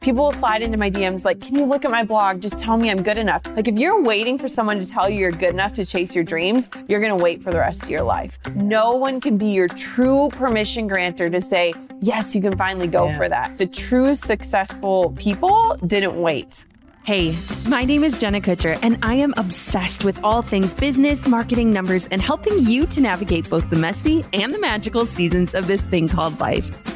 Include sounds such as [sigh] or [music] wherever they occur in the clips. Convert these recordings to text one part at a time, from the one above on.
People will slide into my DMs like, Can you look at my blog? Just tell me I'm good enough. Like, if you're waiting for someone to tell you you're good enough to chase your dreams, you're gonna wait for the rest of your life. No one can be your true permission granter to say, Yes, you can finally go yeah. for that. The true successful people didn't wait. Hey, my name is Jenna Kutcher, and I am obsessed with all things business, marketing, numbers, and helping you to navigate both the messy and the magical seasons of this thing called life.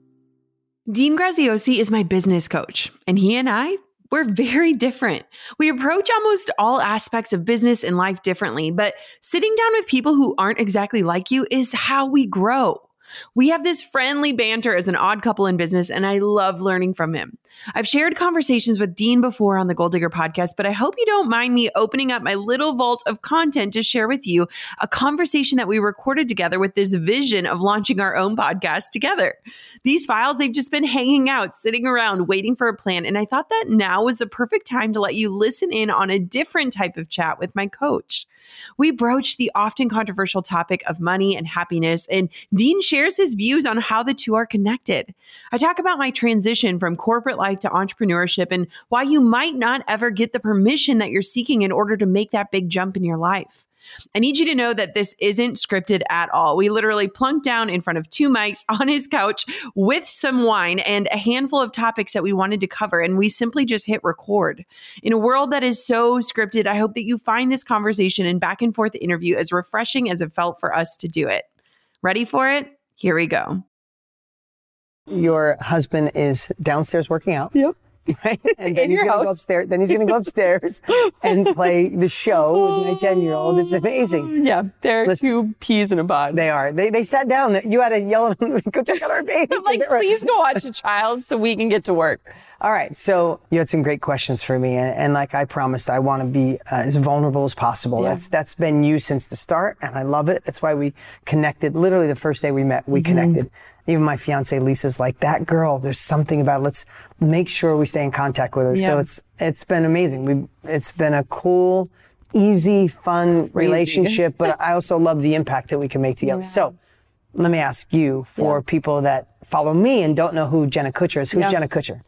Dean Graziosi is my business coach, and he and I, we're very different. We approach almost all aspects of business and life differently, but sitting down with people who aren't exactly like you is how we grow. We have this friendly banter as an odd couple in business, and I love learning from him. I've shared conversations with Dean before on the Goal Digger podcast, but I hope you don't mind me opening up my little vault of content to share with you a conversation that we recorded together with this vision of launching our own podcast together. These files, they've just been hanging out, sitting around, waiting for a plan. And I thought that now was the perfect time to let you listen in on a different type of chat with my coach. We broach the often controversial topic of money and happiness, and Dean shares his views on how the two are connected. I talk about my transition from corporate life to entrepreneurship and why you might not ever get the permission that you're seeking in order to make that big jump in your life. I need you to know that this isn't scripted at all. We literally plunked down in front of two mics [laughs] on his couch with some wine and a handful of topics that we wanted to cover, and we simply just hit record. In a world that is so scripted, I hope that you find this conversation and back and forth interview as refreshing as it felt for us to do it. Ready for it? Here we go. Your husband is downstairs working out. Yep. [laughs] right? [laughs] And then he's going to go upstairs. Then he's going to go upstairs [laughs] and play the show with my ten-year-old. It's amazing. Yeah, they're Listen, two peas in a pod. They are. They they sat down. You had to yell at them, go check out our baby. like, please go watch a child so we can get to work. All right. So you had some great questions for me, and, and like I promised, I want to be uh, as vulnerable as possible. Yeah. That's that's been you since the start, and I love it. That's why we connected. Literally the first day we met, we mm-hmm. connected even my fiance Lisa's like that girl. There's something about. It. Let's make sure we stay in contact with her. Yeah. So it's it's been amazing. We it's been a cool, easy, fun Crazy. relationship. but I also love the impact that we can make together. Yeah. So let me ask you for yeah. people that follow me and don't know who Jenna Kutcher is. Who's Jenna Kutcher?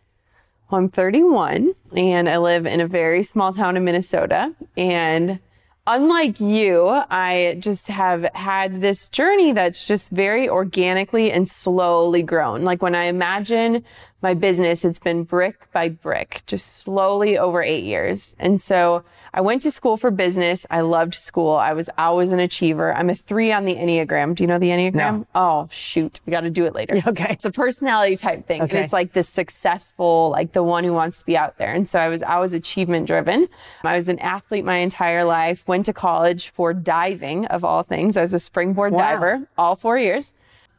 Well, I'm 31 and I live in a very small town in Minnesota and unlike you, I just have had this journey that's just very organically and slowly grown. Like when I imagine my business, it's been brick by brick, just slowly over eight years. And so I went to school for business. I loved school. I was always an achiever. I'm a three on the Enneagram. Do you know the Enneagram? No. Oh, shoot. We got to do it later. [laughs] Okay. It's a personality type thing. Okay. And it's like the successful, like the one who wants to be out there. And so I was always achievement driven. I was an athlete my entire life, went to college for diving of all things. I was a springboard wow. diver all four years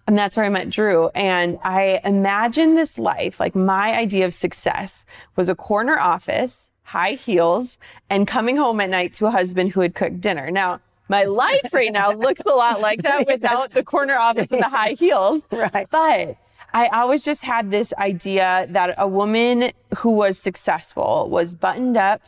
And that's where I met Drew. And I imagined this life, like my idea of success was a corner office, high heels, and coming home at night to a husband who had cooked dinner. Now, my life right now [laughs] looks a lot like that without the corner office and the high heels. [laughs] Right. But I always just had this idea that a woman who was successful was buttoned up,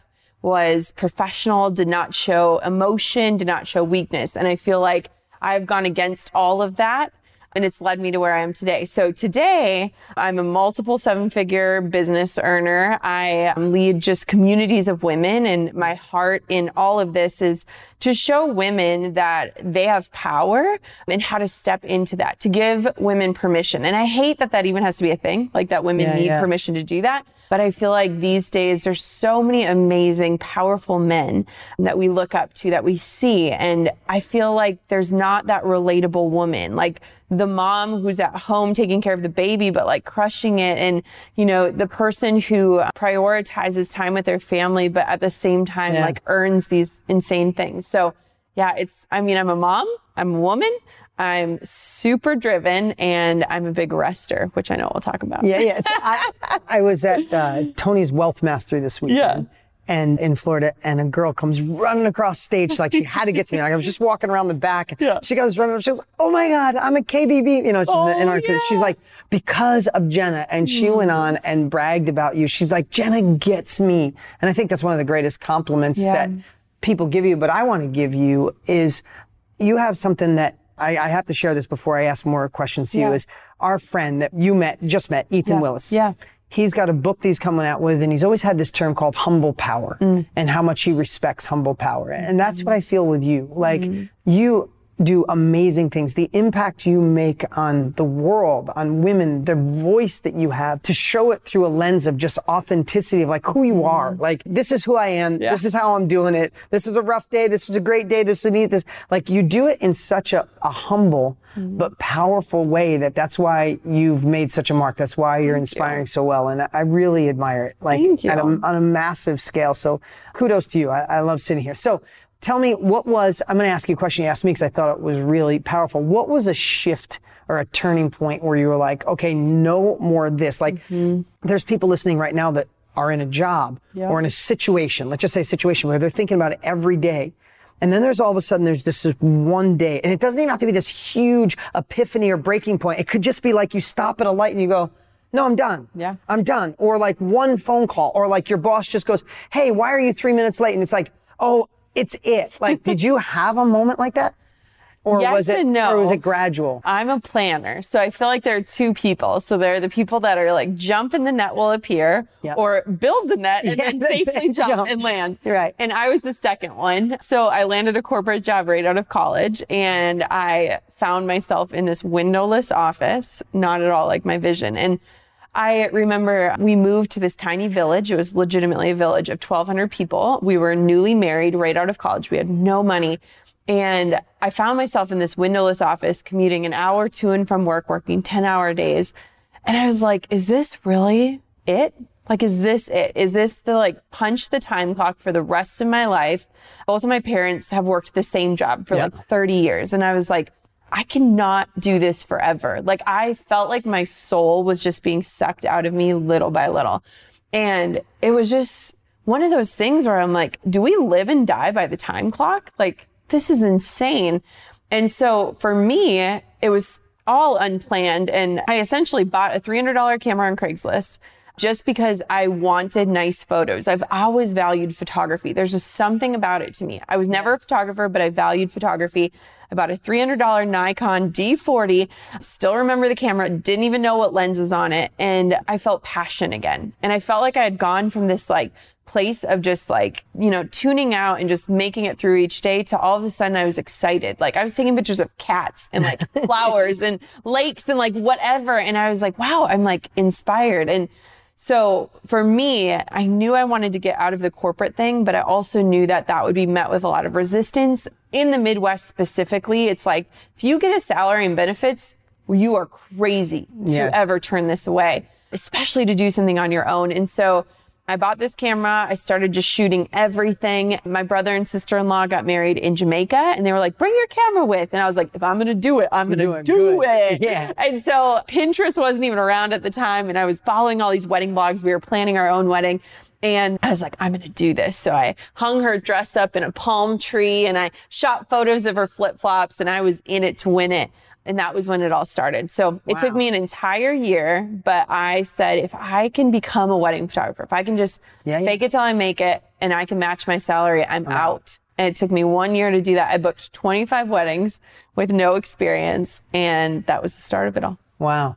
was professional, did not show emotion, did not show weakness. And I feel like I've gone against all of that and it's led me to where I am today. So today, I'm a multiple seven figure business earner. I lead just communities of women, and my heart in all of this is to show women that they have power and how to step into that, to give women permission. And I hate that that even has to be a thing, like that women Yeah, need yeah. permission to do that. But I feel like these days there's so many amazing, powerful men that we look up to, that we see. And I feel like there's not that relatable woman, like the mom who's at home taking care of the baby, but like crushing it. And, you know, the person who prioritizes time with their family, but at the same time, Yeah. like earns these insane things. So yeah, it's, I mean, I'm a mom, I'm a woman. I'm super driven and I'm a big rester, which I know we'll talk about. Yeah, yeah. So I, I was at uh, Tony's Wealth Mastery this weekend. And in Florida, and a girl comes running across stage like she had to get to me. Like I was just walking around the back. Yeah. She goes running up. She goes, "Oh my God, I'm a KBB." You know, she's Oh, in our, yeah. she's like, because of Jenna, and she went Mm. on and bragged about you. She's like, Jenna gets me, and I think that's one of the greatest compliments Yeah. that people give you. But I want to give you is, you have something that I, I have to share this before I ask more questions to you. Is our friend that you met, just met, Ethan Yeah. Willis. Yeah. He's got a book that he's coming out with, and he's always had this term called humble power mm. and how much he respects humble power. And that's what I feel with you. Like, mm-hmm. you do amazing things. The impact you make on the world, on women, the voice that you have to show it through a lens of just authenticity of like who you are. Like, this is who I am. This is how I'm doing it. This was a rough day. This was a great day. This was neat. This, like, you do it in such a, a humble, but powerful way that that's why you've made such a mark. That's why you're inspiring so well. And I- really admire it, like Thank you. at a, on a massive scale. So kudos to you. I, I love sitting here. So tell me what was, I'm going to ask you a question you asked me because I thought it was really powerful. What was a shift or a turning point where you were like, okay, no more of this? Like Mm-hmm. there's people listening right now that are in a job Yeah. or in a situation, let's just say a situation where they're thinking about it every day. And then there's all of a sudden there's this one day, and it doesn't even have to be this huge epiphany or breaking point. It could just be like you stop at a light and you go, no, I'm done. Yeah. I'm done. Or like one phone call, or like your boss just goes, hey, why are you three minutes late? And it's like, oh, it's it. Like, did you have a moment like that? Or Yes was it, and no. or was it gradual? I'm a planner. So I feel like there are two people. So there are the people that are like jump and the net will appear Yep. or build the net and Yeah, then [laughs] safely jump, Jump. and land. You're right. And I was the second one. So I landed a corporate job right out of college and I found myself in this windowless office, not at all like my vision. And I remember we moved to this tiny village. It was legitimately a village of 1,200 people. We were newly married right out of college. We had no money. And I found myself in this windowless office commuting an hour to and from work, working 10 hour days. And I was like, is this really it? Like, is this it? Is this the like punch the time clock for the rest of my life? Both of my parents have worked the same job for Yeah. like 30 years. And I was like, I cannot do this forever. Like, I felt like my soul was just being sucked out of me little by little. And it was just one of those things where I'm like, do we live and die by the time clock? Like, this is insane. And so for me, it was all unplanned. And I essentially bought a $300 camera on Craigslist just because I wanted nice photos. I've always valued photography. There's just something about it to me. I was never a photographer, but I valued photography. I bought a $300 Nikon D40. Still remember the camera, didn't even know what lens was on it. And I felt passion again. And I felt like I had gone from this like place of just like, you know, tuning out and just making it through each day to all of a sudden I was excited. Like I was taking pictures of cats and like [laughs] flowers and lakes and like whatever. And I was like, wow, I'm like inspired. And so for me, I knew I wanted to get out of the corporate thing, but I also knew that that would be met with a lot of resistance. In the Midwest specifically, it's like if you get a salary and benefits, you are crazy to Yeah. ever turn this away, especially to do something on your own. And so I bought this camera. I started just shooting everything. My brother and sister in law got married in Jamaica and they were like, bring your camera with. And I was like, if I'm going to do it, I'm going to do it. [laughs] Yeah. And so Pinterest wasn't even around at the time. And I was following all these wedding blogs. We were planning our own wedding. And I was like, I'm going to do this. So I hung her dress up in a palm tree and I shot photos of her flip flops and I was in it to win it. And that was when it all started. So it took me an entire year, but I said, if I can become a wedding photographer, if I can just Yeah, yeah. fake it till I make it and I can match my salary, I'm out. And it took me one year to do that. I booked 25 weddings with no experience. And that was the start of it all. Wow.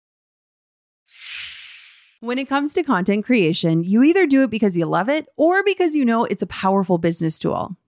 When it comes to content creation, you either do it because you love it or because you know it's a powerful business tool.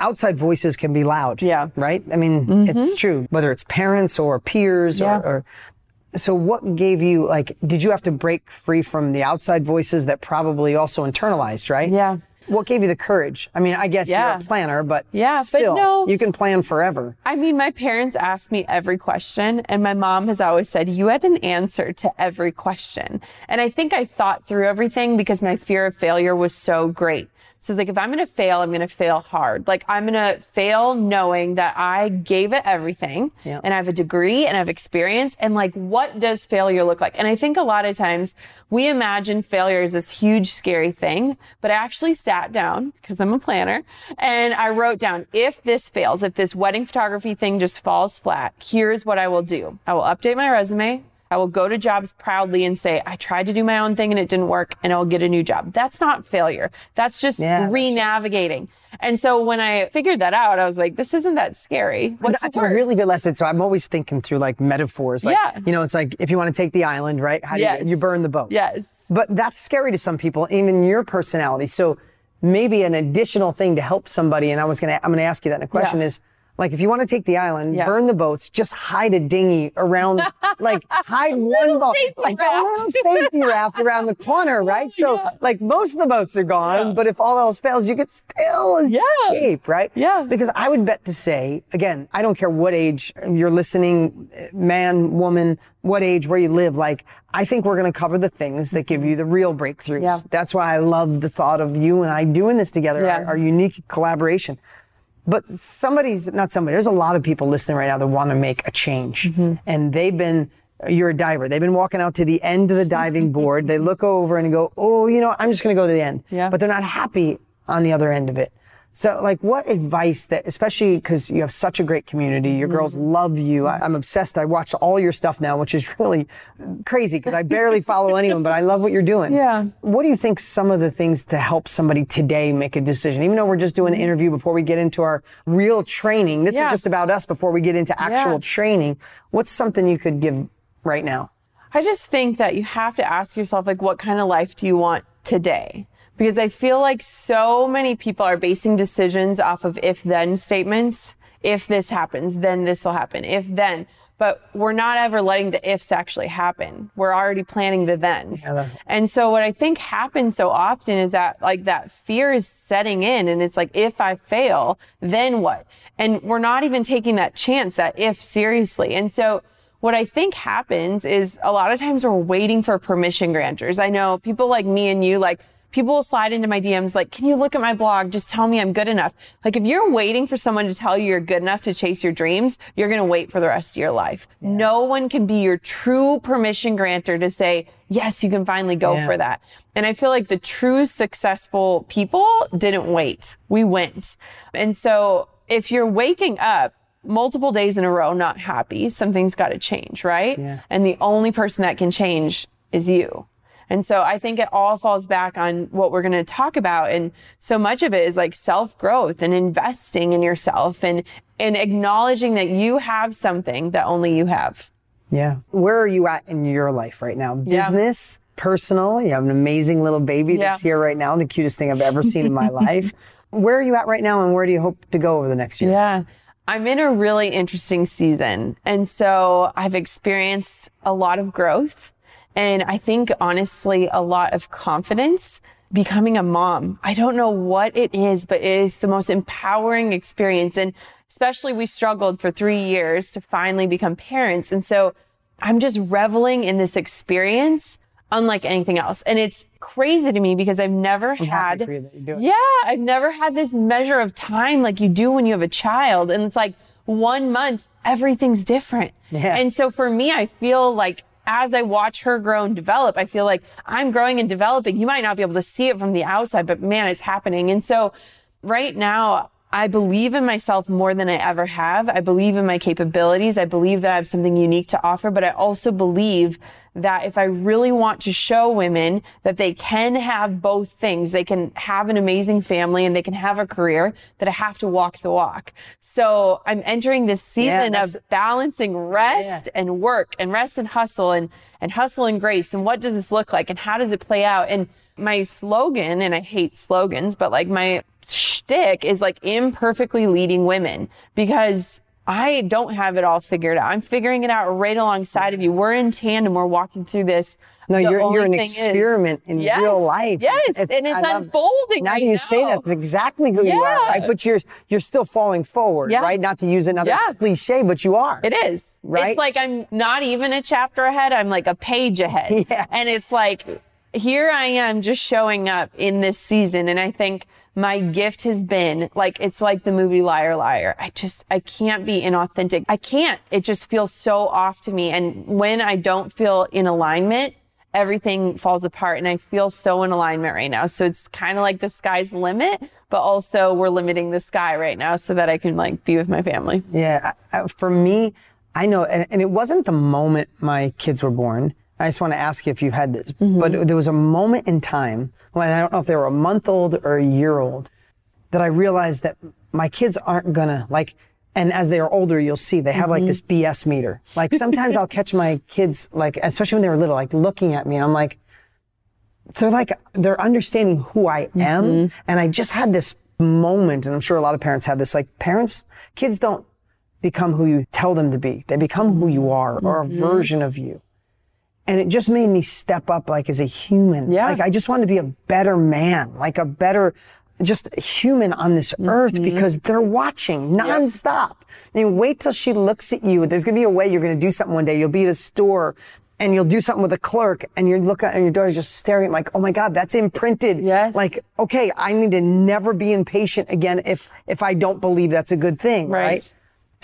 outside voices can be loud? Yeah. Right? I mean, it's mm-hmm. true, whether it's parents or peers Yeah. or, or. So, what gave you, like, did you have to break free from the outside voices that probably also internalized, right? Yeah. What gave you the courage? I mean, I guess Yeah. you're a planner, but Yeah, but still, no. you can plan forever. I mean, my parents asked me every question, and my mom has always said, You had an answer to every question. And I think I thought through everything because my fear of failure was so great. So it's like, if I'm going to fail, I'm going to fail hard. Like, I'm going to fail knowing that I gave it everything Yeah. and I have a degree and I have experience. And like, what does failure look like? And I think a lot of times we imagine failure as this huge, scary thing, but I actually sat down because I'm a planner and I wrote down if this fails, if this wedding photography thing just falls flat, here's what I will do. I will update my resume. I will go to jobs proudly and say, I tried to do my own thing and it didn't work, and I'll get a new job. That's not failure. That's just Yeah, that's re navigating. And so when I figured that out, I was like, this isn't that scary. What's That's a really good lesson. So I'm always thinking through like metaphors. Like, Yeah. you know, it's like if you want to take the island, right? How do Yes. you, you burn the boat. Yes. But that's scary to some people, even your personality. So maybe an additional thing to help somebody, and I was gonna I'm gonna ask you that in a question Yeah. is Like if you want to take the island, Yeah. burn the boats, just hide a dinghy around, [laughs] like hide one boat, like a little safety raft around the corner, right? So [laughs] like most of the boats are gone, but if all else fails, you could still escape, right? Yeah. Because I would bet to say, again, I don't care what age you're listening, man, woman, what age, where you live. Like, I think we're going to cover the things that give you the real breakthroughs. Yeah. That's why I love the thought of you and I doing this together, Yeah. our, our unique collaboration. But somebody's, not somebody, there's a lot of people listening right now that want to make a change. Mm-hmm. And they've been, you're a diver. They've been walking out to the end of the diving board. They look over and go, oh, you know, I'm just going to go to the end. Yeah. But they're not happy on the other end of it. So, like, what advice that, especially because you have such a great community, your girls Mm-hmm. love you. I, I'm obsessed. I watch all your stuff now, which is [laughs] really crazy because I barely follow anyone, but I love what you're doing. Yeah. What do you think some of the things to help somebody today make a decision? Even though we're just doing an interview before we get into our real training, this Mm-hmm. Yeah. is just about us before we get into actual Yeah. training. What's something you could give right now? I just think that you have to ask yourself, like, what kind of life do you want today? Because I feel like so many people are basing decisions off of if then statements. If this happens, then this will happen. If then. But we're not ever letting the ifs actually happen. We're already planning the thens. that- And so what I think happens so often is that like that fear is setting in and it's like, if I fail, then what? And we're not even taking that chance, that if seriously. And so what I think happens is a lot of times we're waiting for permission granters. I know people like me and you, like people will slide into my DMs like, can you look at my blog? Just tell me I'm good enough. Like if you're waiting for someone to tell you you're good enough to chase your dreams, you're going to wait for the rest of your life. No one can be your true permission granter to say, yes, you can finally go Yeah. for that. And I feel like the true successful people didn't wait. We went. And so if you're waking up multiple days in a row not happy, something's got to change, right? Yeah. And the only person that can change is you. And so I think it all falls back on what we're going to talk about. And so much of it is like self growth and investing in yourself and, and acknowledging that you have something that only you have. Yeah. Where are you at in your life right now? Yeah. Business, personal. You have an amazing little baby that's Yeah. here right now, the cutest thing I've ever seen in my [laughs] life. Where are you at right now and where do you hope to go over the next year? Yeah. I'm in a really interesting season. And so I've experienced a lot of growth and I think honestly a lot of confidence becoming a mom. I don't know what it is, but it is the most empowering experience. And especially we struggled for three years to finally become parents. And so I'm just reveling in this experience unlike anything else. And it's crazy to me because I've never happy had for you that you're doing yeah, I've never had this measure of time like you do when you have a child. And it's like one month, everything's different. Yeah. And so for me, I feel like as I watch her grow and develop, I feel like I'm growing and developing. You might not be able to see it from the outside, but man, it's happening. And so right now, I believe in myself more than I ever have. I believe in my capabilities. I believe that I have something unique to offer, but I also believe that if I really want to show women that they can have both things, they can have an amazing family and they can have a career, that I have to walk the walk. So I'm entering this season that's- of balancing rest and work and rest and hustle and, and hustle and grace. And what does this look like? And how does it play out? And my slogan, and I hate slogans, but like my shtick is like imperfectly leading women because I don't have it all figured out. I'm figuring it out right alongside of you. We're in tandem. We're walking through this. No, The you're you're an thing is- experiment in Yes, real life. Yes, and it's I love- unfolding. Now right you say now. that's exactly who you are, Yeah. right? But you're you're still falling forward, Yeah. right? Not to use another Yeah. cliche, but you are. It is. Right? It's like I'm not even a chapter ahead. I'm like a page ahead. [laughs] Yeah. And it's like, here I am just showing up in this season. And I think my gift has been like, it's like the movie Liar Liar. I just, I can't be inauthentic. I can't. It just feels so off to me. And when I don't feel in alignment, everything falls apart and I feel so in alignment right now. So it's kind of like the sky's the limit, but also we're limiting the sky right now so that I can like be with my family. Yeah, for me, I know, and, and it wasn't the moment my kids were born. I just want to ask you if you've had this, Mm-hmm. but there was a moment in time when I don't know if they were a month old or a year old that I realized that my kids aren't gonna like. And as they are older, you'll see they have like Mm-hmm. this BS meter. Like sometimes I'll catch my kids, like especially when they were little, like looking at me, and I'm like, they're like they're understanding who I am, Mm-hmm. and I just had this moment, and I'm sure a lot of parents have this, like parents, kids don't become who you tell them to be. They become who you are or a version of you. And it just made me step up like as a human. Yeah. Like I just wanted to be a better man, like a better just human on this mm-hmm. earth because they're watching nonstop. I mean, wait till she looks at you. There's gonna be a way you're gonna do something one day. You'll be at a store and you'll do something with a clerk and you look at and your daughter's just staring like, oh my God, that's imprinted. Yes. Like, okay, I need to never be impatient again if if I don't believe that's a good thing. Right. Right.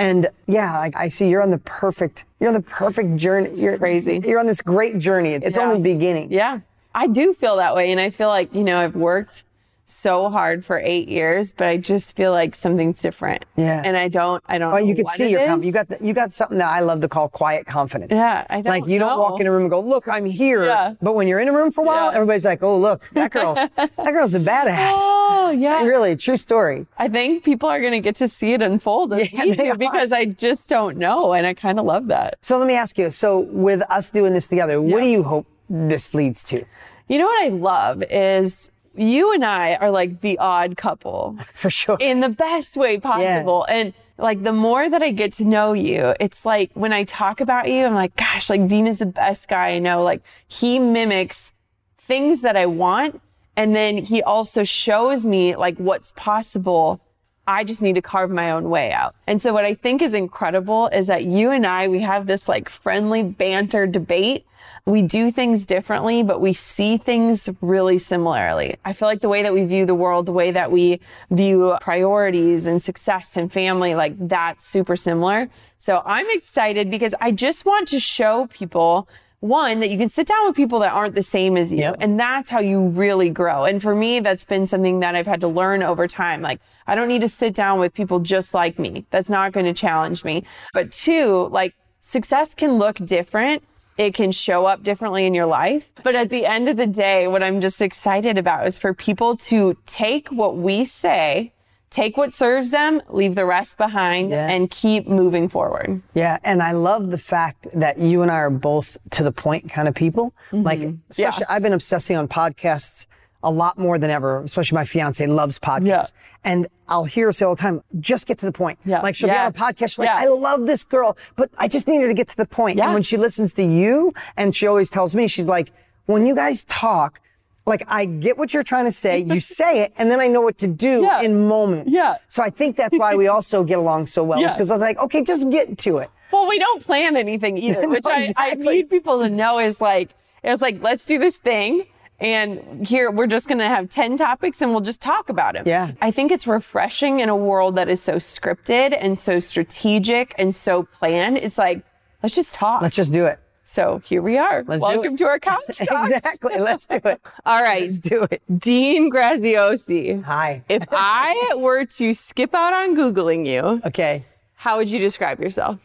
And yeah, like I see you're on the perfect, you're on the perfect journey. you're crazy. You're on this great journey. It's Yeah. only beginning. Yeah. I do feel that way. And I feel like, you know, I've worked so hard for eight years, but I just feel like something's different. Yeah. And I don't, I don't Well, know you can see your com- you got the, you got something that I love to call quiet confidence. Yeah, I like don't like you don't walk in a room and go, "Look, I'm here." Yeah. But when you're in a room for a while, Yeah. everybody's like, "Oh, look, that girl's [laughs] that girl's a badass." Oh, yeah. Really, true story. I think people are going to get to see it unfold as Yeah, because I just don't know. And I kind of love that. So let me ask you. So with us doing this together, what do you hope this leads to? You know what I love is you and I are like the odd couple [laughs] For sure. in the best way possible. And like the more that I get to know you, it's like when I talk about you, I'm like, gosh, like Dean is the best guy I know. Like he mimics things that I want. And then he also shows me like what's possible. I just need to carve my own way out. And so what I think is incredible is that you and I, we have this like friendly banter debate. We do things differently, but we see things really similarly. I feel like the way that we view the world, the way that we view priorities and success and family, like that's super similar. So I'm excited because I just want to show people one that you can sit down with people that aren't the same as you Yep. and that's how you really grow and for me that's been something that i've had to learn over time like i don't need to sit down with people just like me that's not going to challenge me but two like success can look different it can show up differently in your life but at the end of the day what i'm just excited about is for people to take what we say take what serves them leave the rest behind Yeah. and keep moving forward Yeah, and I love the fact that you and I are both to the point kind of people. Mm-hmm. Like, especially, I've been obsessing on podcasts a lot more than ever. Especially my fiance loves podcasts, Yeah. and I'll hear her say all the time, "Just get to the point." Yeah. Like she'll Yeah. be on a podcast, she's like, Yeah. "I love this girl, but I just need her to get to the point." Yeah. And when she listens to you, and she always tells me, she's like, "When you guys talk." Like I get what you're trying to say, you [laughs] say it, and then I know what to do Yeah. in moments. Yeah. So I think that's why we [laughs] also get along so well. Yeah. Is because I was like, okay, just get to it. Well, we don't plan anything [laughs] either, No, which I, I need people to know is like, it was like, let's do this thing. And here we're just going to have 10 topics and we'll just talk about them. Yeah. I think it's refreshing in a world that is so scripted and so strategic and so planned. It's like, let's just talk. Let's just do it. so here we are. Let's Welcome to our couch [laughs] exactly. Let's do it. [laughs] All right. Let's do it. Dean Graziosi. Hi. If I [laughs] were to skip out on Googling you, Okay. how would you describe yourself?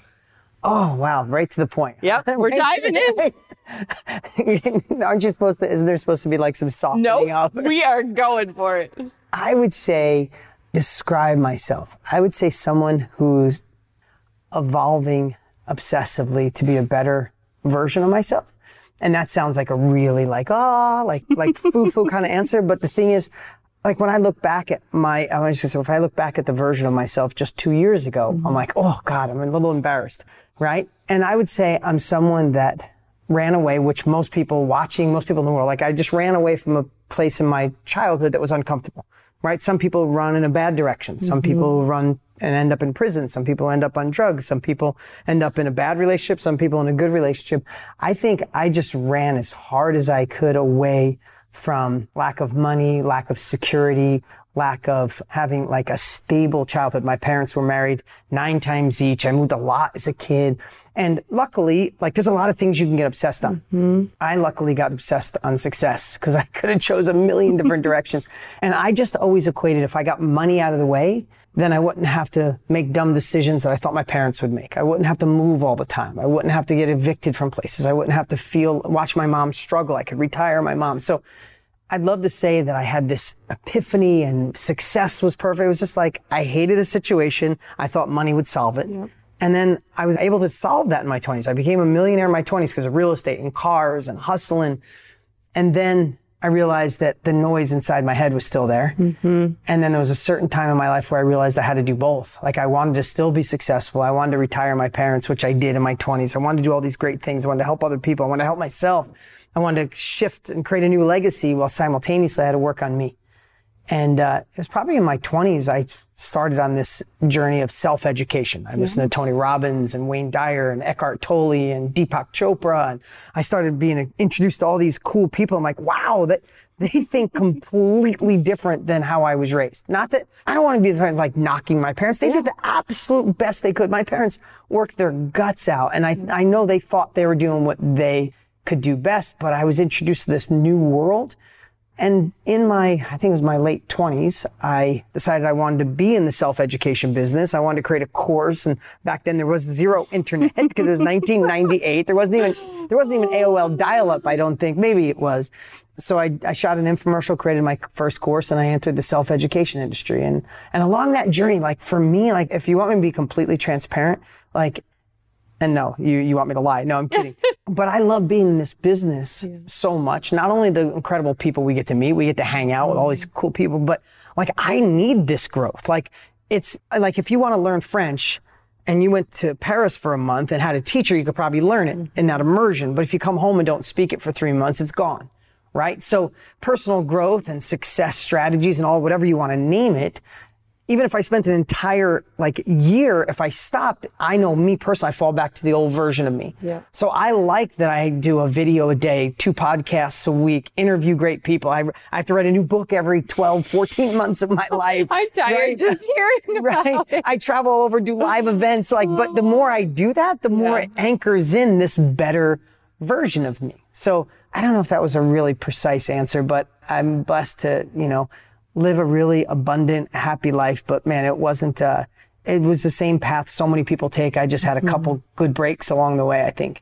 Oh wow, right to the point. Yep, [laughs] we're diving in. [laughs] Aren't you supposed to? Isn't there supposed to be like some softening Nope. up? We are going for it. I would say describe myself. I would say someone who's evolving obsessively to be a better version of myself. And that sounds like a really like, ah, like, like [laughs] foo-foo kind of answer. But the thing is, like when I look back at my, I was just if I look back at the version of myself just two years ago, I'm like, oh God, I'm a little embarrassed, right? And I would say I'm someone that ran away, which most people watching, most people in the world, like I just ran away from a place in my childhood that was uncomfortable, right? Some people run in a bad direction. Some mm-hmm. people run and end up in prison. Some people end up on drugs. Some people end up in a bad relationship. Some people in a good relationship. I think I just ran as hard as I could away from lack of money, lack of security, lack of having like a stable childhood. My parents were married nine times each. I moved a lot as a kid. And luckily, like there's a lot of things you can get obsessed on. Mm-hmm. I luckily got obsessed on success because I [laughs] could have chose a million different directions. [laughs] And I just always equated if I got money out of the way, then I wouldn't have to make dumb decisions that I thought my parents would make. I wouldn't have to move all the time. I wouldn't have to get evicted from places. I wouldn't have to feel, watch my mom struggle. I could retire my mom. So I'd love to say that I had this epiphany and success was perfect. It was just like I hated a situation. I thought money would solve it. And then I was able to solve that in my 20s. I became a millionaire in my 20s because of real estate and cars and hustling. And then I realized that the noise inside my head was still there. Mm-hmm. And then there was a certain time in my life where I realized I had to do both. Like I wanted to still be successful. I wanted to retire my parents, which I did in my 20s. I wanted to do all these great things. I wanted to help other people. I wanted to help myself. I wanted to shift and create a new legacy while simultaneously I had to work on me. And uh, it was probably in my 20s I started on this journey of self-education. I listened to Tony Robbins and Wayne Dyer and Eckhart Tolle and Deepak Chopra, and I started being introduced to all these cool people. I'm like, wow, that they think completely different than how I was raised. Not that I don't want to be the parents like knocking my parents. They yeah. did the absolute best they could. My parents worked their guts out, and I I know they thought they were doing what they could do best, but I was introduced to this new world and in my, I think it was my late 20s, I decided I wanted to be in the self-education business. I wanted to create a course. And back then there was zero internet [laughs] because it was 1998. There wasn't even, there wasn't even AOL dial-up, I don't think. Maybe it was. So I, I shot an infomercial, created my first course, and I entered the self-education industry. And, and along that journey, like for me, like if you want me to be completely transparent, like and no, you, you want me to lie. No, I'm kidding. [laughs] but I love being in this business yeah. so much. Not only the incredible people we get to meet, we get to hang out with all these cool people, but like I need this growth. Like it's like if you want to learn French and you went to Paris for a month and had a teacher, you could probably learn it mm-hmm. in that immersion. But if you come home and don't speak it for three months, it's gone. Right? So personal growth and success strategies and all whatever you want to name it even if I spent an entire like year, if I stopped, I know me personally, I fall back to the old version of me. Yeah. So I like that I do a video a day, two podcasts a week, interview great people. I, I have to write a new book every 12, 14 months of my [laughs] life. I'm tired right? just [laughs] hearing about right? it. I travel over, do live events, like, but the more I do that, the more yeah. it anchors in this better version of me. So I don't know if that was a really precise answer, but I'm blessed to, you know, live a really abundant, happy life. But man, it wasn't, uh, it was the same path so many people take. I just had a mm-hmm. couple good breaks along the way, I think.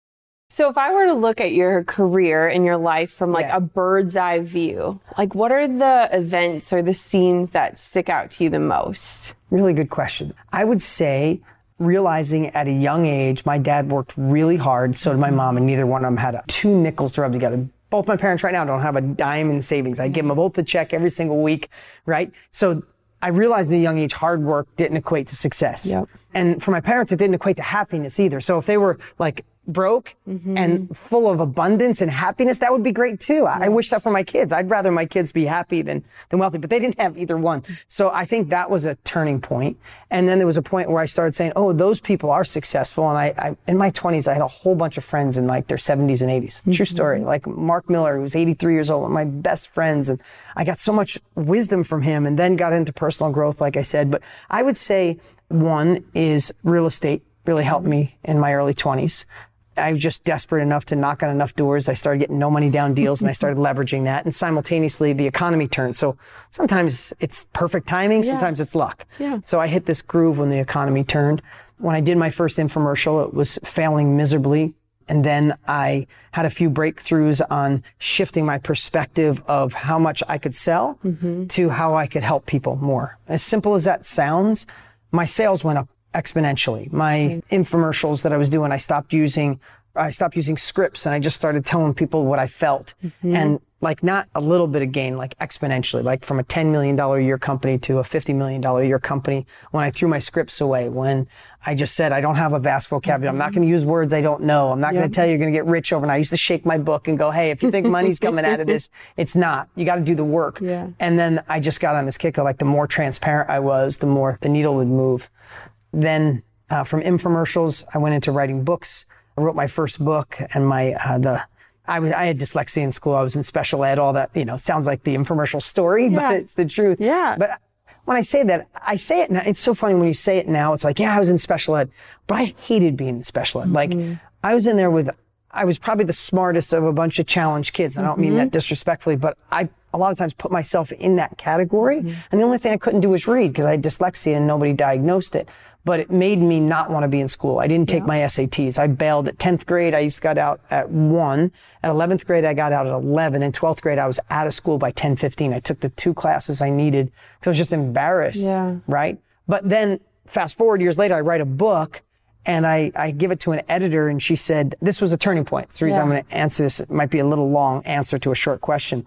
So if I were to look at your career and your life from like yeah. a bird's eye view, like what are the events or the scenes that stick out to you the most? Really good question. I would say realizing at a young age, my dad worked really hard, so did my mom, and neither one of them had two nickels to rub together. Both my parents right now don't have a dime in savings. I give them both a check every single week, right? So I realized at a young age, hard work didn't equate to success. Yep. And for my parents, it didn't equate to happiness either. So if they were like broke and mm-hmm. full of abundance and happiness, that would be great too. I, I wish that for my kids. I'd rather my kids be happy than, than wealthy, but they didn't have either one. So I think that was a turning point. And then there was a point where I started saying, oh, those people are successful. And I, I in my 20s, I had a whole bunch of friends in like their 70s and 80s. True mm-hmm. story. Like Mark Miller, who was 83 years old, one of my best friends. And I got so much wisdom from him and then got into personal growth, like I said. But I would say one is real estate really helped mm-hmm. me in my early 20s. I was just desperate enough to knock on enough doors. I started getting no money down [laughs] deals and I started leveraging that. And simultaneously, the economy turned. So sometimes it's perfect timing, sometimes it's luck. Yeah. So I hit this groove when the economy turned. When I did my first infomercial, it was failing miserably. And then I had a few breakthroughs on shifting my perspective of how much I could sell mm-hmm. to how I could help people more. As simple as that sounds, my sales went up exponentially. My infomercials that I was doing, I stopped using, I stopped using scripts and I just started telling people what I felt. Mm-hmm. And like not a little bit of gain, like exponentially, like from a $10 million a year company to a $50 million a year company when I threw my scripts away, when I just said, I don't have a vast vocabulary. I'm not mm-hmm. going to use words I don't know. I'm not going to tell you you're going to get rich overnight. I used to shake my book and go, Hey, if you think money's [laughs] coming out of this, it's not. You got to do the work. Yeah. And then I just got on this kick of like the more transparent I was, the more the needle would move. Then uh, from infomercials, I went into writing books. I wrote my first book, and my uh, the I was I had dyslexia in school. I was in special ed. All that you know sounds like the infomercial story, [laughs] Yeah. but it's the truth. Yeah. But when I say that, I say it now. It's so funny when you say it now. It's like, yeah, I was in special ed, but I hated being in special ed. Like I was in there with. I was probably the smartest of a bunch of challenged kids. I don't mean that disrespectfully, but I a lot of times put myself in that category. And the only thing I couldn't do was read because I had dyslexia and nobody diagnosed it. But it made me not want to be in school. I didn't take my SATs. I bailed at 10th grade. I just got out at one. At 11th grade, I got out at 11. In 12th grade, I was out of school by 10, 15. I took the two classes I needed because I was just embarrassed. Yeah. Right. But then fast forward years later, I write a book and I, I give it to an editor and she said, this was a turning point. It's the reason I'm going to answer this. It might be a little long answer to a short question,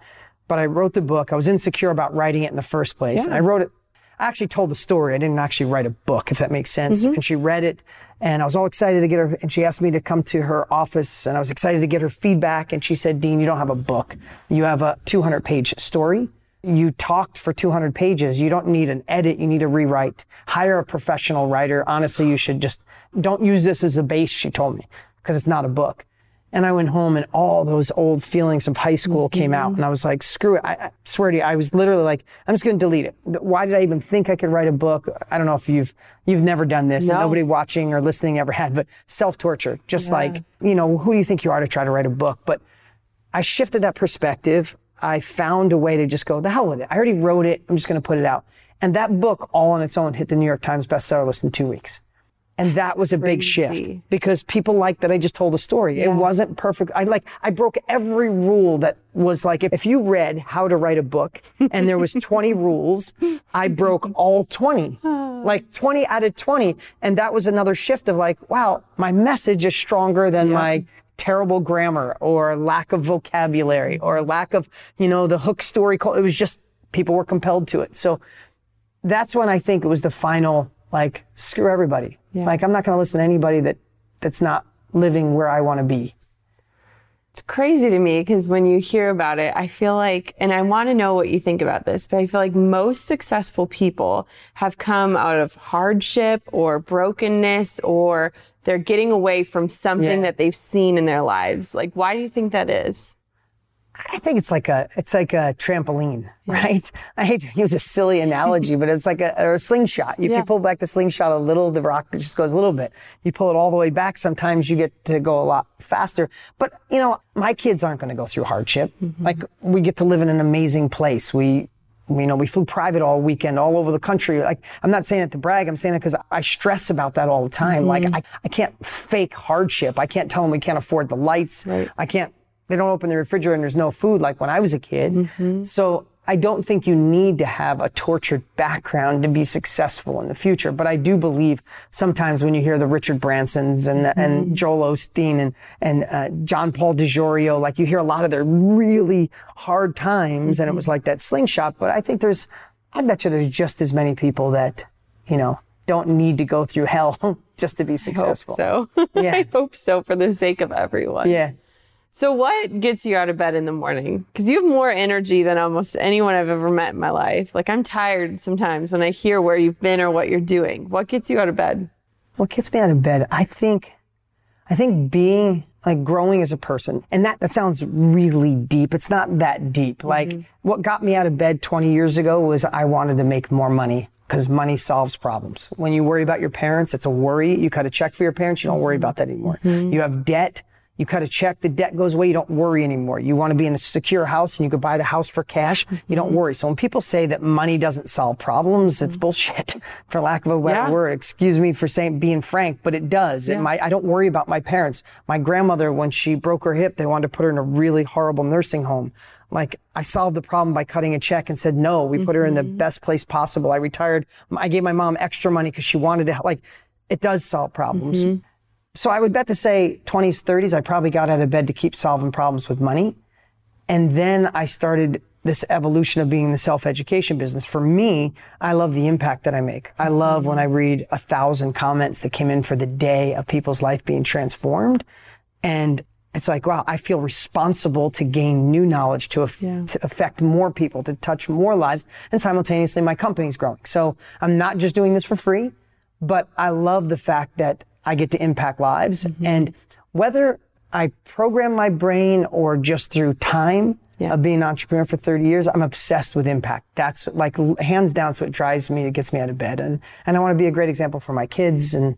but I wrote the book. I was insecure about writing it in the first place. And I wrote it. I actually told the story. I didn't actually write a book, if that makes sense. Mm-hmm. And she read it and I was all excited to get her. And she asked me to come to her office and I was excited to get her feedback. And she said, Dean, you don't have a book. You have a 200 page story. You talked for 200 pages. You don't need an edit. You need a rewrite. Hire a professional writer. Honestly, you should just don't use this as a base, she told me, because it's not a book. And I went home and all those old feelings of high school came out. Mm-hmm. And I was like, screw it. I, I swear to you, I was literally like, I'm just going to delete it. Why did I even think I could write a book? I don't know if you've, you've never done this and nobody watching or listening ever had, but self torture, just like, you know, who do you think you are to try to write a book? But I shifted that perspective. I found a way to just go, the hell with it. I already wrote it. I'm just going to put it out. And that book all on its own hit the New York Times bestseller list in two weeks. And that was a big shift because people liked that I just told a story. It wasn't perfect. I like, I broke every rule that was like, if, if you read how to write a book and there was 20 [laughs] rules, I broke all 20, [sighs] like 20 out of 20. And that was another shift of like, wow, my message is stronger than my terrible grammar or lack of vocabulary or lack of, you know, the hook story. It was just people were compelled to it. So that's when I think it was the final, like, screw everybody. Like, I'm not going to listen to anybody that that's not living where I want to be. It's crazy to me because when you hear about it, I feel like, and I want to know what you think about this, but I feel like most successful people have come out of hardship or brokenness or they're getting away from something Yeah. that they've seen in their lives. Like, why do you think that is? I think it's like a it's like a trampoline, right? I hate to use a silly analogy, but it's like a, or a slingshot. If Yeah. you pull back the slingshot a little, the rock just goes a little bit. You pull it all the way back, sometimes you get to go a lot faster. But you know, my kids aren't going to go through hardship. Mm-hmm. Like we get to live in an amazing place. We you know, we flew private all weekend, all over the country. Like, I'm not saying it to brag. I'm saying it because I stress about that all the time. Like, mm-hmm. I, I can't fake hardship. I can't tell them we can't afford the lights. I can't, they don't open the refrigerator and there's no food like when I was a kid. Mm-hmm. So I don't think you need to have a tortured background to be successful in the future. But I do believe sometimes when you hear the Richard Bransons and, and mm-hmm. Joel Osteen and, and uh, John Paul DeJoria, like you hear a lot of their really hard times and it mm-hmm. was like that slingshot. But I think there's, I bet you there's just as many people that, you know, don't need to go through hell [laughs] just to be successful. so [laughs] Yeah. I hope so for the sake of everyone. Yeah. So what gets you out of bed in the morning? Because you have more energy than almost anyone I've ever met in my life. Like I'm tired sometimes when I hear where you've been or what you're doing. What gets you out of bed? What gets me out of bed? I think, I think being like growing as a person, and that that sounds really deep. It's not that deep. Mm-hmm. Like what got me out of bed 20 years ago was I wanted to make more money because money solves problems. When you worry about your parents, it's a worry. You cut a check for your parents, you don't worry mm-hmm. about that anymore. Mm-hmm. You have debt. You cut a check, the debt goes away, you don't worry anymore. You want to be in a secure house and you could buy the house for cash, you don't mm-hmm. worry. So when people say that money doesn't solve problems, it's mm-hmm. bullshit, [laughs] for lack of a better Yeah. word. Excuse me for saying being frank, but it does. And my I don't worry about my parents. My grandmother, when she broke her hip, they wanted to put her in a really horrible nursing home. Like I solved the problem by cutting a check and said no. We put her in the mm-hmm. best place possible. I retired. I gave my mom extra money because she wanted to. help. Like it does solve problems. So I would bet to say 20s, 30s, I probably got out of bed to keep solving problems with money. And then I started this evolution of being in the self-education business. For me, I love the impact that I make. I love when I read a thousand comments that came in for the day of people's life being transformed. And it's like, wow, I feel responsible to gain new knowledge to, aff- Yeah. to affect more people, to touch more lives. And simultaneously, my company's growing. So I'm not just doing this for free, but I love the fact that I get to impact lives. Mm-hmm. And whether I program my brain or just through time Yeah. of being an entrepreneur for 30 years, I'm obsessed with impact. That's like hands down, it's what drives me. It gets me out of bed. And, and I want to be a great example for my kids and,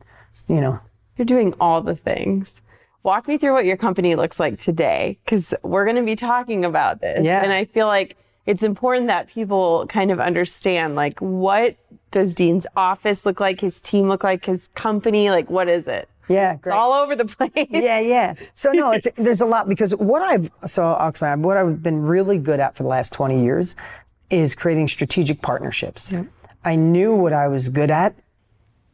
you know, You're doing all the things. Walk me through what your company looks like today, because we're going to be talking about this. Yeah. And I feel like it's important that people kind of understand, like, what does Dean's office look like? His team look like? His company? Like, what is it? yeah, great. all over the place. yeah, yeah. So no, it's [laughs] there's a lot because what I've so I'll explain. What I've been really good at for the last 20 years is creating strategic partnerships. I knew what I was good at,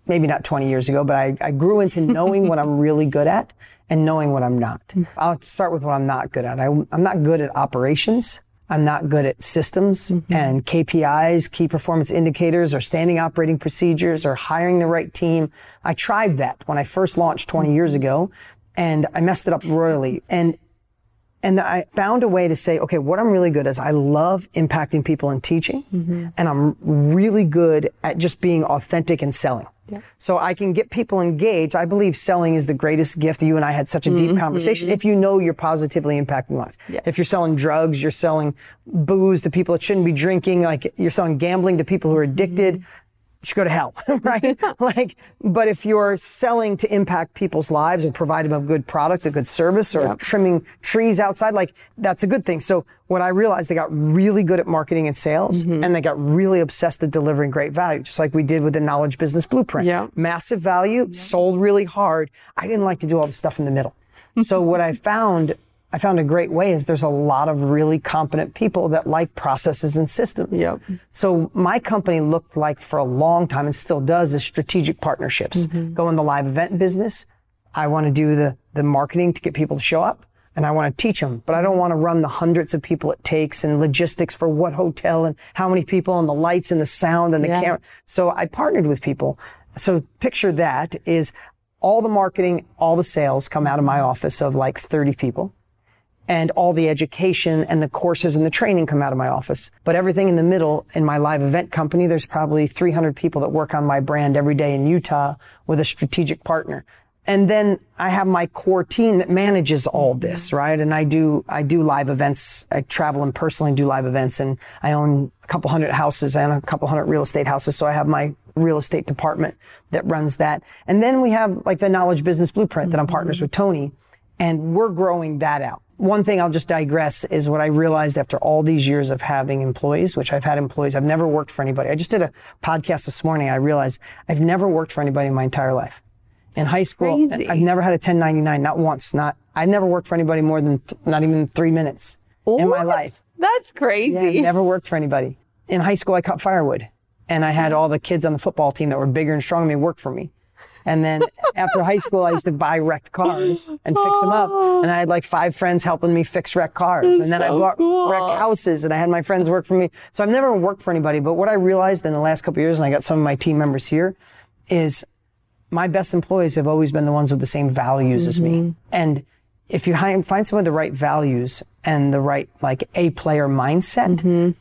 maybe not 20 years ago, but I, I grew into knowing what I'm [laughs] really good at and knowing what I'm not. Mm. I'll start with what I'm not good at. I, I'm not good at operations. I'm not good at systems mm-hmm. and KPIs, key performance indicators, or standing operating procedures, or hiring the right team. I tried that when I first launched 20 mm-hmm. years ago, and I messed it up royally. And and I found a way to say, okay, what I'm really good at is I love impacting people and teaching, mm-hmm. and I'm really good at just being authentic and selling. So I can get people engaged. I believe selling is the greatest gift. You and I had such a deep mm-hmm. conversation. Mm-hmm. If you know you're positively impacting lives. If you're selling drugs, you're selling booze to people that shouldn't be drinking, like you're selling gambling to people who are addicted you should go to hell, [laughs] right? [laughs] like, but if you're selling to impact people's lives and provide them a good product, a good service, or trimming trees outside, like that's a good thing. So what I realized, they got really good at marketing and sales, mm-hmm. and they got really obsessed at delivering great value, just like we did with the Knowledge Business Blueprint. Yeah. Massive value, sold really hard. I didn't like to do all the stuff in the middle. [laughs] so what I found. I found a great way is there's a lot of really competent people that like processes and systems. Yep. So my company looked like for a long time and still does is strategic partnerships. Mm-hmm. Go in the live event business. I want to do the, the marketing to get people to show up and I want to teach them, but I don't want to run the hundreds of people it takes and logistics for what hotel and how many people and the lights and the sound and the Yeah. camera. So I partnered with people. So picture that is all the marketing, all the sales come out of my office of like 30 people and all the education and the courses and the training come out of my office. But everything in the middle in my live event company, there's probably 300 people that work on my brand every day in Utah with a strategic partner. And then I have my core team that manages all this, right? And I do, I do live events. I travel and personally do live events and I own a couple hundred houses. I own a couple hundred real estate houses. So I have my real estate department that runs that. And then we have like the knowledge business blueprint that I'm partners with Tony and we're growing that out. One thing I'll just digress is what I realized after all these years of having employees, which I've had employees, I've never worked for anybody. I just did a podcast this morning. I realized I've never worked for anybody in my entire life. In high school, crazy. I've never had a 1099, not once, not, I've never worked for anybody more than th- not even three minutes in my life. That's Yeah, crazy. I've never worked for anybody. In high school, I cut firewood, and I had mm-hmm. all the kids on the football team that were bigger and stronger than me work for me. And then after high school, I used to buy wrecked cars and fix them up. And I had like five friends helping me fix wrecked cars. And then I bought cool. wrecked houses, and I had my friends work for me. So I've never worked for anybody. But what I realized in the last couple of years, and I got some of my team members here, is my best employees have always been the ones with the same values as me. Mm-hmm. And if you find someone with the right values and the right like a player mindset, mm-hmm.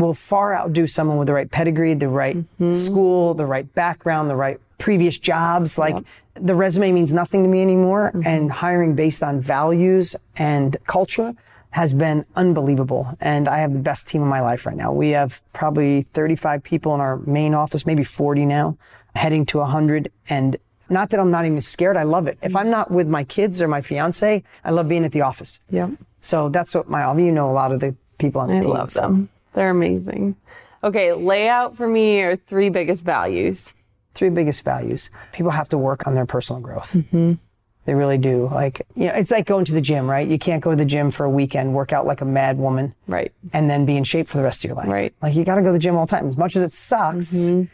will far outdo someone with the right pedigree, the right mm-hmm. school, the right background, the right previous jobs. Like the resume means nothing to me anymore. Mm-hmm. And hiring based on values and culture has been unbelievable. And I have the best team of my life right now. We have probably 35 people in our main office, maybe 40 now, heading to 100. And not that I'm not even scared. I love it. If I'm not with my kids or my fiance, I love being at the office. Yep. So that's what my, you know, a lot of the people on the I team. love so- them. They're amazing. Okay, lay out for me your three biggest values. Three biggest values. People have to work on their personal growth. Mm-hmm. They really do. Like, you know, it's like going to the gym, right? You can't go to the gym for a weekend, work out like a mad woman, Right. and then be in shape for the rest of your life. Right. Like, you got to go to the gym all the time. As much as it sucks, mm-hmm.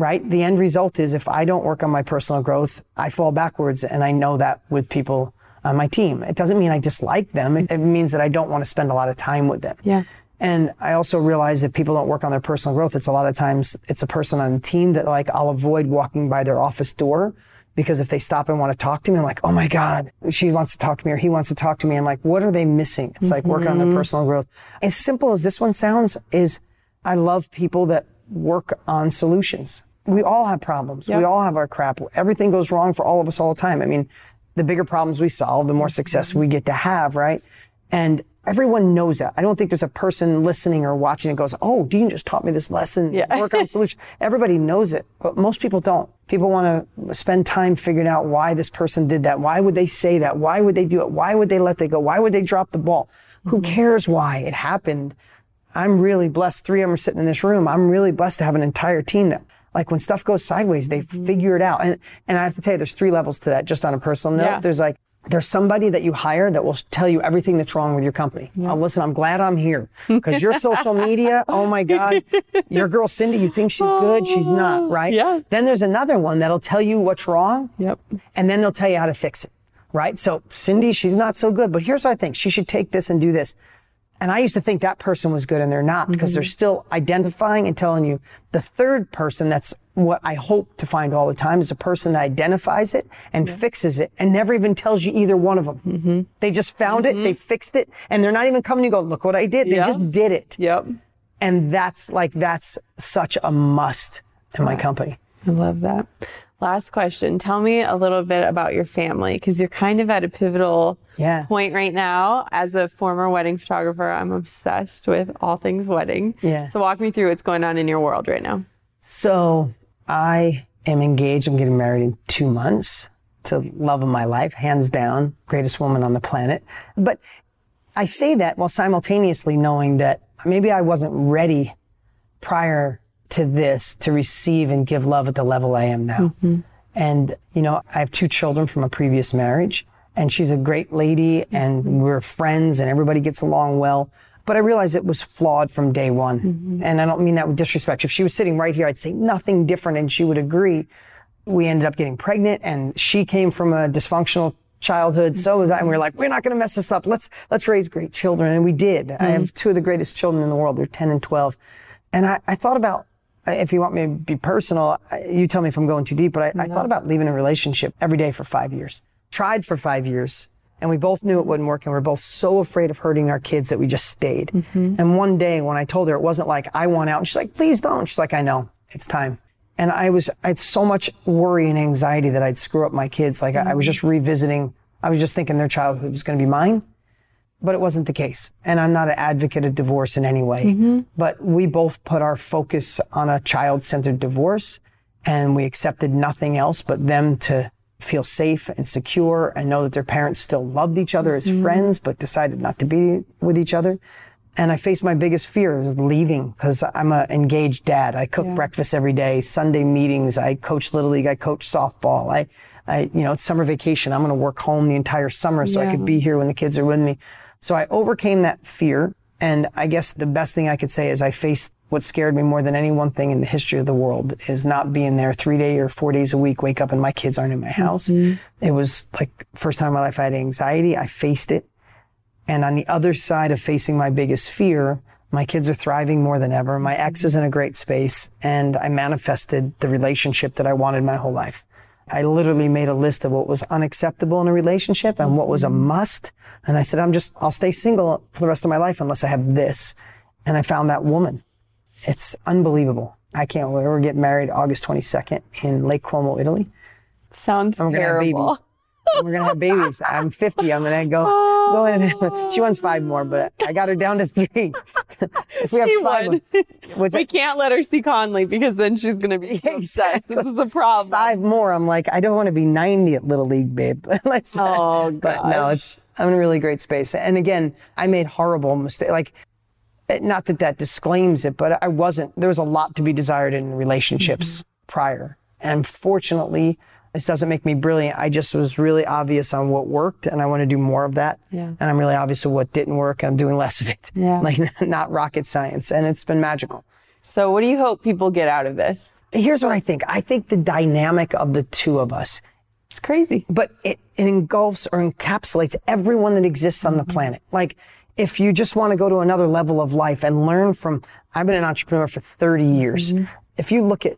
right? The end result is if I don't work on my personal growth, I fall backwards. And I know that with people on my team. It doesn't mean I dislike them. It, it means that I don't want to spend a lot of time with them. Yeah. And I also realize that people don't work on their personal growth. It's a lot of times it's a person on the team that like I'll avoid walking by their office door because if they stop and want to talk to me, I'm like, oh my God, she wants to talk to me or he wants to talk to me. I'm like, what are they missing? It's like working on their mm-hmm. personal growth. As simple as this one sounds is I love people that work on solutions. We all have problems. We all have our crap. Everything goes wrong for all of us all the time. I mean, the bigger problems we solve, the more success we get to have, right? And everyone knows that. I don't think there's a person listening or watching that goes, "Oh, Dean just taught me this lesson. Yeah. Work on [laughs] solution." Everybody knows it, but most people don't. People want to spend time figuring out why this person did that. Why would they say that? Why would they do it? Why would they let that go? Why would they drop the ball? Who mm-hmm. cares why it happened? I'm really blessed. Three of them are sitting in this room. I'm really blessed to have an entire team that, like, when stuff goes sideways, they mm-hmm. figure it out. And and I have to tell you, there's three levels to that. Just on a personal note, Yeah. there's like there's somebody that you hire that will tell you everything that's wrong with your company. Oh, listen, I'm glad I'm here because your social [laughs] media. Oh my God, your girl Cindy, you think she's good, she's not, oh, right? Yeah. Then there's another one that'll tell you what's wrong Yep. and then they'll tell you how to fix it, right? So Cindy, she's not so good, but here's what I think: she should take this and do this. And I used to think that person was good, and they're not because mm-hmm. they're still identifying and telling you. The third person, that's what I hope to find all the time, is a person that identifies it and fixes it, and never even tells you either one of them. Mm-hmm. They just found it, they mm-hmm. fixed it, and they're not even coming to you go, "Look what I did." They Yeah. just did it, Yep. and that's like that's such a must in my company. I love that. Last question. Tell me a little bit about your family because you're kind of at a pivotal Yeah. point right now. As a former wedding photographer, I'm obsessed with all things wedding. Yeah. So walk me through what's going on in your world right now. So I am engaged. I'm getting married in two months to love of my life, hands down, greatest woman on the planet. But I say that while simultaneously knowing that maybe I wasn't ready prior to this to receive and give love at the level I am now. Mm-hmm. And, you know, I have two children from a previous marriage, and she's a great lady, and we're friends, and everybody gets along well. But I realized it was flawed from day one. Mm-hmm. And I don't mean that with disrespect. If she was sitting right here, I'd say nothing different, and she would agree. We ended up getting pregnant, and she came from a dysfunctional childhood. So was I. And we were like, we're not going to mess this up. Let's let's raise great children, and we did. I have mm-hmm. two of the greatest children in the world. They're 10 and 12. And I, I thought about if you want me to be personal, you tell me if I'm going too deep, but I, I thought about leaving a relationship every day for five years. Tried for five years, and we both knew it wouldn't work, and we are both so afraid of hurting our kids that we just stayed. Mm-hmm. And one day when I told her, it wasn't like I want out, and she's like, please don't. She's like, I know, it's time. And I was, I had so much worry and anxiety that I'd screw up my kids. Like I, I was just mm-hmm. revisiting, I was just thinking their childhood was going to be mine but it wasn't the case. And I'm not an advocate of divorce in any way. Mm-hmm. But we both put our focus on a child centered divorce and we accepted nothing else but them to feel safe and secure and know that their parents still loved each other as mm-hmm. friends, but decided not to be with each other. And I faced my biggest fear was leaving because I'm an engaged dad. I cook breakfast every day, Sunday meetings. I coach little league. I coach softball. I, I, you know, it's summer vacation. I'm going to work home the entire summer so I could be here when the kids are with me. So I overcame that fear. And I guess the best thing I could say is I faced what scared me more than any one thing in the history of the world is not being there three day or four days a week, wake up and my kids aren't in my house. Mm-hmm. It was like first time in my life I had anxiety. I faced it. And on the other side of facing my biggest fear, My kids are thriving more than ever. My ex is in a great space, and I manifested the relationship that I wanted my whole life. I literally made a list of what was unacceptable in a relationship and what was a mm-hmm. must. And I said, I'm just, I'll stay single for the rest of my life unless I have this. And I found that woman. It's unbelievable. I can't wait. We're getting married August 22nd in Lake Como, Italy. Sounds And we're gonna have babies. We're gonna have babies. I'm 50. I'm gonna go go in. [laughs] She wants five more, but I got her down to three. [laughs] if we have She five, would. we can't let her see Conley because then she's going to be so obsessed. This is a problem. five more. I'm like, I don't want to be 90 at Little League, babe. [laughs] Let's. Oh, But no, it's I'm in a really great space. And again, I made horrible mistakes. Like, not that that disclaims it, but I wasn't. There was a lot to be desired in relationships Mm-hmm. prior. And fortunately, this doesn't make me brilliant. I just was really obvious on what worked, and I want to do more of that. Yeah. And I'm really obvious of what didn't work, and I'm doing less of it. [laughs] Yeah. Like [laughs] not rocket science, and it's been magical. So, what do you hope people get out of this? Here's what I think. I think the dynamic of the two of us It's crazy. but it, it engulfs or encapsulates everyone that exists on the planet. Like, if you just want to go to another level of life and learn from, I've been an entrepreneur for 30 years. Mm-hmm. If you look at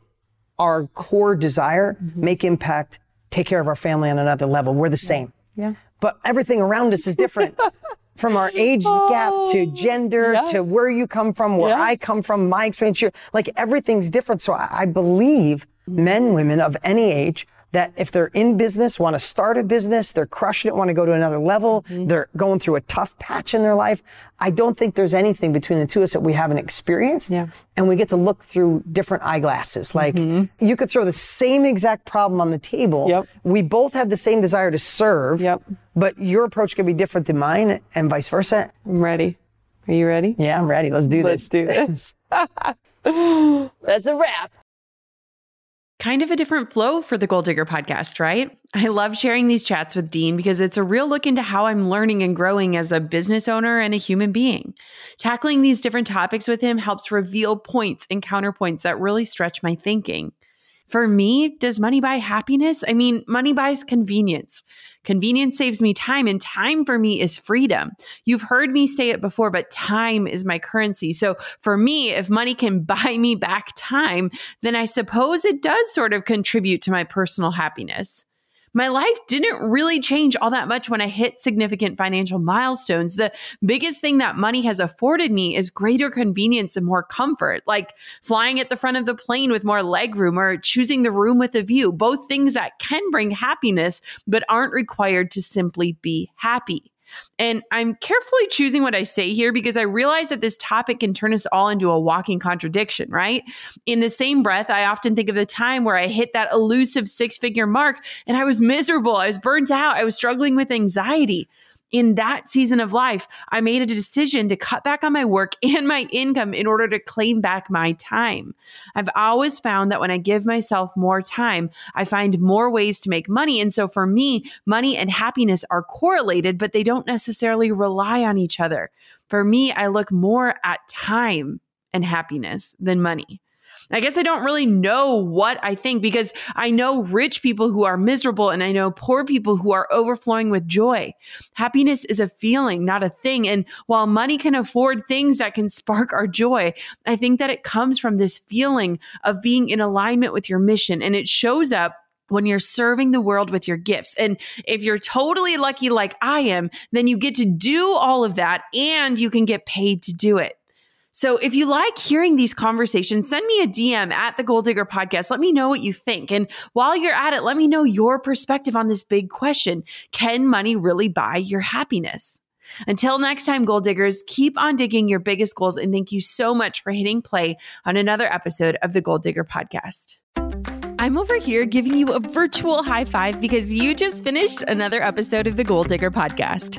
our core desire, mm-hmm. make impact, take care of our family on another level, we're the same. Yeah. But everything around us is different. [laughs] From our age oh, gap to gender yeah. to where you come from, where Yeah. I come from, my experience, like everything's different. So I, I believe men, women of any age that if they're in business, want to start a business, they're crushing it, want to go to another level, Mm-hmm. they're going through a tough patch in their life. I don't think there's anything between the two of us that we haven't experienced. Yeah. And we get to look through different eyeglasses. Like you could throw the same exact problem on the table. Mm-hmm. Yep. We both have the same desire to serve. Yep. But your approach could be different than mine and vice versa. I'm ready. Are you ready? Yeah, I'm ready. Let's do this. Let's do this. [laughs] That's a wrap. Kind of a different flow for the Goal Digger podcast, right? I love sharing these chats with Dean because it's a real look into how I'm learning and growing as a business owner and a human being. Tackling these different topics with him helps reveal points and counterpoints that really stretch my thinking. For me, does money buy happiness? I mean, money buys convenience. Convenience saves me time, and time for me is freedom. You've heard me say it before, but time is my currency. So for me, if money can [laughs] buy me back time, then I suppose it does sort of contribute to my personal happiness. My life didn't really change all that much when I hit significant financial milestones. The biggest thing that money has afforded me is greater convenience and more comfort, like flying at the front of the plane with more legroom or choosing the room with a view, both things that can bring happiness, but aren't required to simply be happy. And I'm carefully choosing what I say here because I realize that this topic can turn us all into a walking contradiction, right? In the same breath, I often think of the time where I hit that elusive six figure mark and I was miserable. I was burnt out. I was struggling with anxiety. In that season of life, I made a decision to cut back on my work [laughs] and my income in order to claim back my time. I've always found that when I give myself more time, I find more ways to make money. And so for me, money and happiness are correlated, but they don't necessarily rely on each other. For me, I look more at time and happiness than money. I guess I don't really know what I think because I know rich people who are miserable and I know poor people who are overflowing with joy. Happiness is a feeling, not a thing. And while money can afford things that can spark our joy, I think that it comes from this feeling of being in alignment with your mission and it shows up when you're serving the world with your gifts. And if you're totally lucky like I am, then you get to do all of that and you can get paid to do it. So if you like hearing these conversations, send me a DM at the Goal Digger Podcast. Let me know what you think. And while you're at it, let me know your perspective on this big question Can money really buy your happiness? Until next time, Goal Diggers, keep on digging your biggest goals. And thank you so much for hitting play on another episode of the Goal Digger Podcast. I'm over here giving you a virtual high five because you just finished another episode of the Goal Digger podcast.